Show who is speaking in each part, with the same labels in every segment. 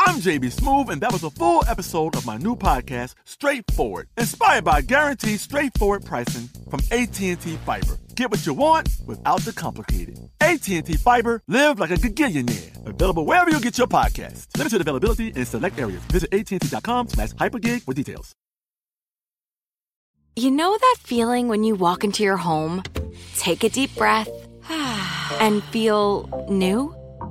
Speaker 1: I'm JB Smoove, and that was a full episode of my new podcast, Straightforward, inspired by guaranteed straightforward pricing from AT&T Fiber. Get what you want without the complicated. AT&T Fiber, live like a gigillionaire. Available wherever you get your podcast. Limited availability in select areas. Visit AT&T.com slash hypergig for details.
Speaker 2: You know that feeling when you walk into your home, take a deep breath, and feel new?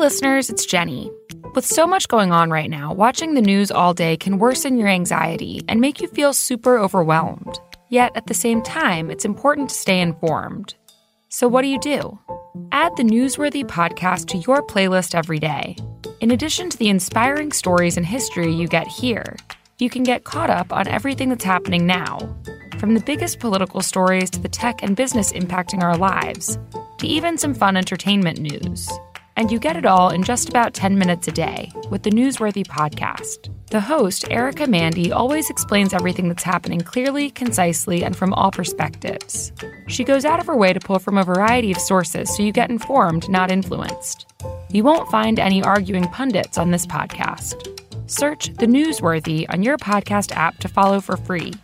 Speaker 3: Listeners, it's Jenny. With so much going on right now, watching the news all day can worsen your anxiety and make you feel super overwhelmed. Yet, at the same time, it's important to stay informed. So, what do you do? Add the Newsworthy podcast to your playlist every day. In addition to the inspiring stories and history you get here, you can get caught up on everything that's happening now, from the biggest political stories to the tech and business impacting our lives, to even some fun entertainment news. And you get it all in just about 10 minutes a day with the Newsworthy podcast. The host, Erica Mandy, always explains everything that's happening clearly, concisely, and from all perspectives. She goes out of her way to pull from a variety of sources so you get informed, not influenced. You won't find any arguing pundits on this podcast. Search The Newsworthy on your podcast app to follow for free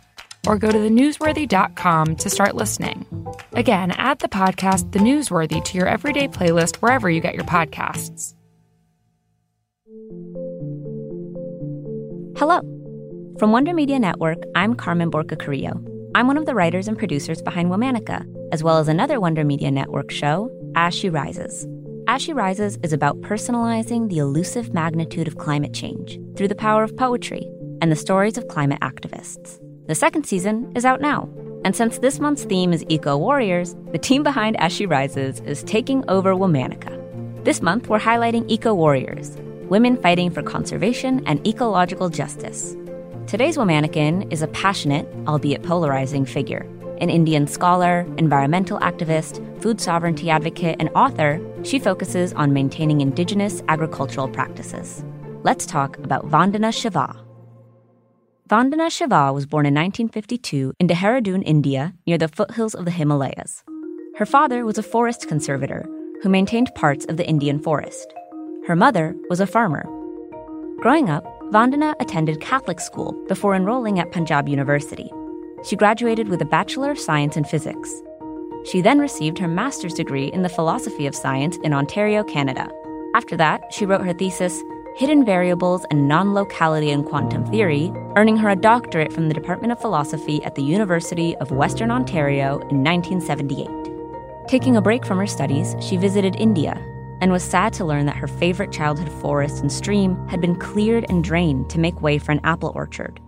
Speaker 3: or go to thenewsworthy.com to start listening. Again, add the podcast The Newsworthy to your everyday playlist wherever you get your podcasts.
Speaker 4: Hello. From Wonder Media Network, I'm Carmen Borca Carrillo. I'm one of the writers and producers behind Womanica, as well as another Wonder Media Network show, As She Rises. As She Rises is about personalizing the elusive magnitude of climate change through the power of poetry and the stories of climate activists. The second season is out now. And since this month's theme is Eco Warriors, the team behind As She Rises is taking over Womanica. This month, we're highlighting Eco Warriors, women fighting for conservation and ecological justice. Today's Womanican is a passionate, albeit polarizing figure. An Indian scholar, environmental activist, food sovereignty advocate, and author, she focuses on maintaining indigenous agricultural practices. Let's talk about Vandana Shiva. Vandana Shiva was born in 1952 in Dehradun, India, near the foothills of the Himalayas. Her father was a forest conservator who maintained parts of the Indian forest. Her mother was a farmer. Growing up, Vandana attended Catholic school before enrolling at Panjab University. She graduated with a Bachelor of Science in Physics. She then received her master's degree in the philosophy of science in Ontario, Canada. After that, she wrote her thesis, hidden variables and non locality in quantum theory, earning her a doctorate from the Department of Philosophy at the University of Western Ontario in 1978. Taking a break from her studies, she visited India and was sad to learn that her favorite childhood forest and stream had been cleared and drained to make way for an apple orchard.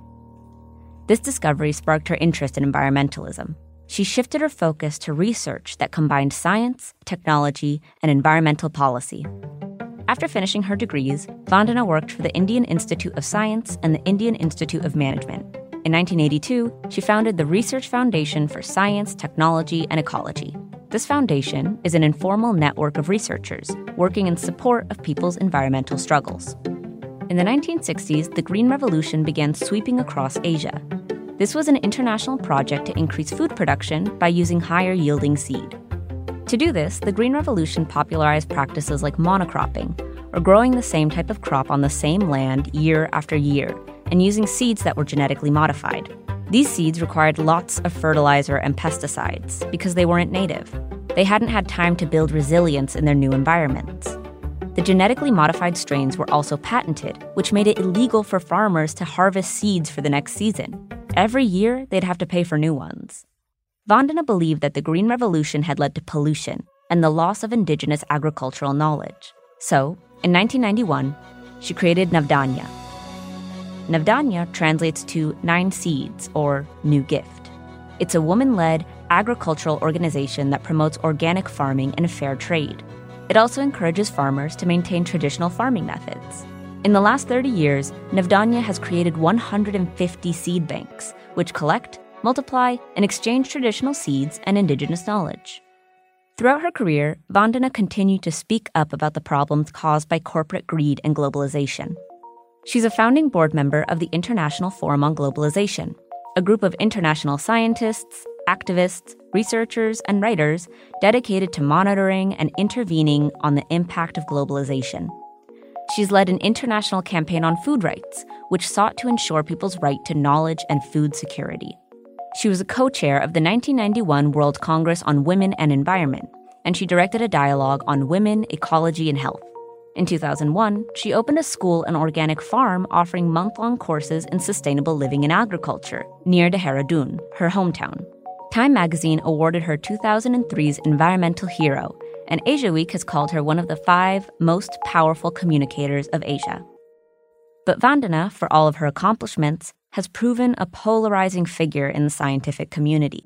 Speaker 4: This discovery sparked her interest in environmentalism. She shifted her focus to research that combined science, technology, and environmental policy. After finishing her degrees, Vandana worked for the Indian Institute of Science and the Indian Institute of Management. In 1982, she founded the Research Foundation for Science, Technology, and Ecology. This foundation is an informal network of researchers working in support of people's environmental struggles. In the 1960s, the Green Revolution began sweeping across Asia. This was an international project to increase food production by using higher yielding seed. To do this, the Green Revolution popularized practices like monocropping, or growing the same type of crop on the same land year after year, and using seeds that were genetically modified. These seeds required lots of fertilizer and pesticides because they weren't native. They hadn't had time to build resilience in their new environments. The genetically modified strains were also patented, which made it illegal for farmers to harvest seeds for the next season. Every year, they'd have to pay for new ones. Vandana believed that the Green Revolution had led to pollution and the loss of indigenous agricultural knowledge. So, in 1991, she created Navdanya. Navdanya translates to Nine Seeds or New Gift. It's a woman led agricultural organization that promotes organic farming and fair trade. It also encourages farmers to maintain traditional farming methods. In the last 30 years, Navdanya has created 150 seed banks, which collect, multiply, and exchange traditional seeds and indigenous knowledge. Throughout her career, Vandana continued to speak up about the problems caused by corporate greed and globalization. She's a founding board member of the International Forum on Globalization, a group of international scientists, activists, researchers, and writers dedicated to monitoring and intervening on the impact of globalization. She's led an international campaign on food rights, which sought to ensure people's right to knowledge and food security. She was a co chair of the 1991 World Congress on Women and Environment, and she directed a dialogue on women, ecology, and health. In 2001, she opened a school and organic farm offering month long courses in sustainable living and agriculture near Dehradun, her hometown. Time magazine awarded her 2003's Environmental Hero, and Asiaweek has called her one of the five most powerful communicators of Asia. But Vandana, for all of her accomplishments, has proven a polarizing figure in the scientific community.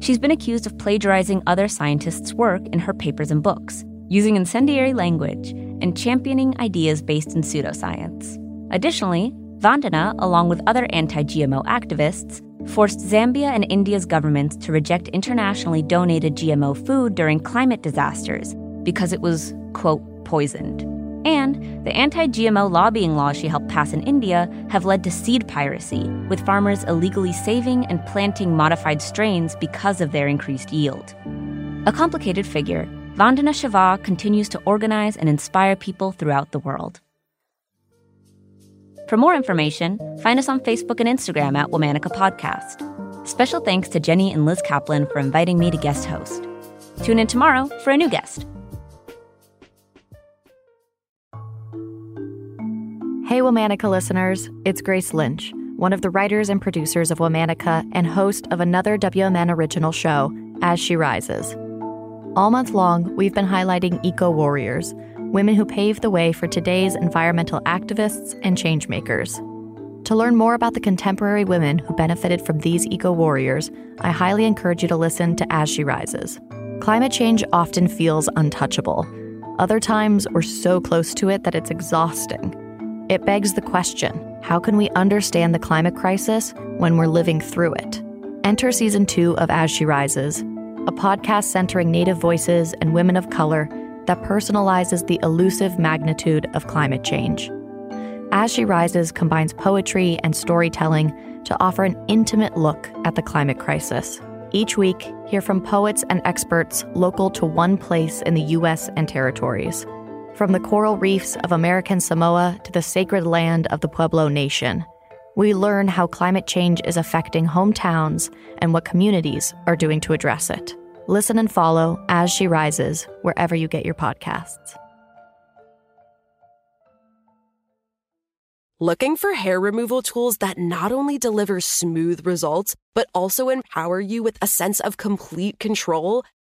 Speaker 4: She's been accused of plagiarizing other scientists' work in her papers and books, using incendiary language, and championing ideas based in pseudoscience. Additionally, Vandana, along with other anti GMO activists, forced Zambia and India's governments to reject internationally donated GMO food during climate disasters because it was, quote, poisoned. And the anti GMO lobbying laws she helped pass in India have led to seed piracy, with farmers illegally saving and planting modified strains because of their increased yield. A complicated figure, Vandana Shiva continues to organize and inspire people throughout the world. For more information, find us on Facebook and Instagram at Womanica Podcast. Special thanks to Jenny and Liz Kaplan for inviting me to guest host. Tune in tomorrow for a new guest.
Speaker 5: Hey, Womanica listeners, it's Grace Lynch, one of the writers and producers of Womanica and host of another WMN original show, As She Rises. All month long, we've been highlighting eco warriors, women who paved the way for today's environmental activists and changemakers. To learn more about the contemporary women who benefited from these eco warriors, I highly encourage you to listen to As She Rises. Climate change often feels untouchable. Other times, we're so close to it that it's exhausting. It begs the question how can we understand the climate crisis when we're living through it? Enter season two of As She Rises, a podcast centering Native voices and women of color that personalizes the elusive magnitude of climate change. As She Rises combines poetry and storytelling to offer an intimate look at the climate crisis. Each week, hear from poets and experts local to one place in the U.S. and territories. From the coral reefs of American Samoa to the sacred land of the Pueblo Nation, we learn how climate change is affecting hometowns and what communities are doing to address it. Listen and follow As She Rises wherever you get your podcasts.
Speaker 6: Looking for hair removal tools that not only deliver smooth results, but also empower you with a sense of complete control?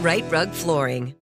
Speaker 7: Rite Rug Flooring.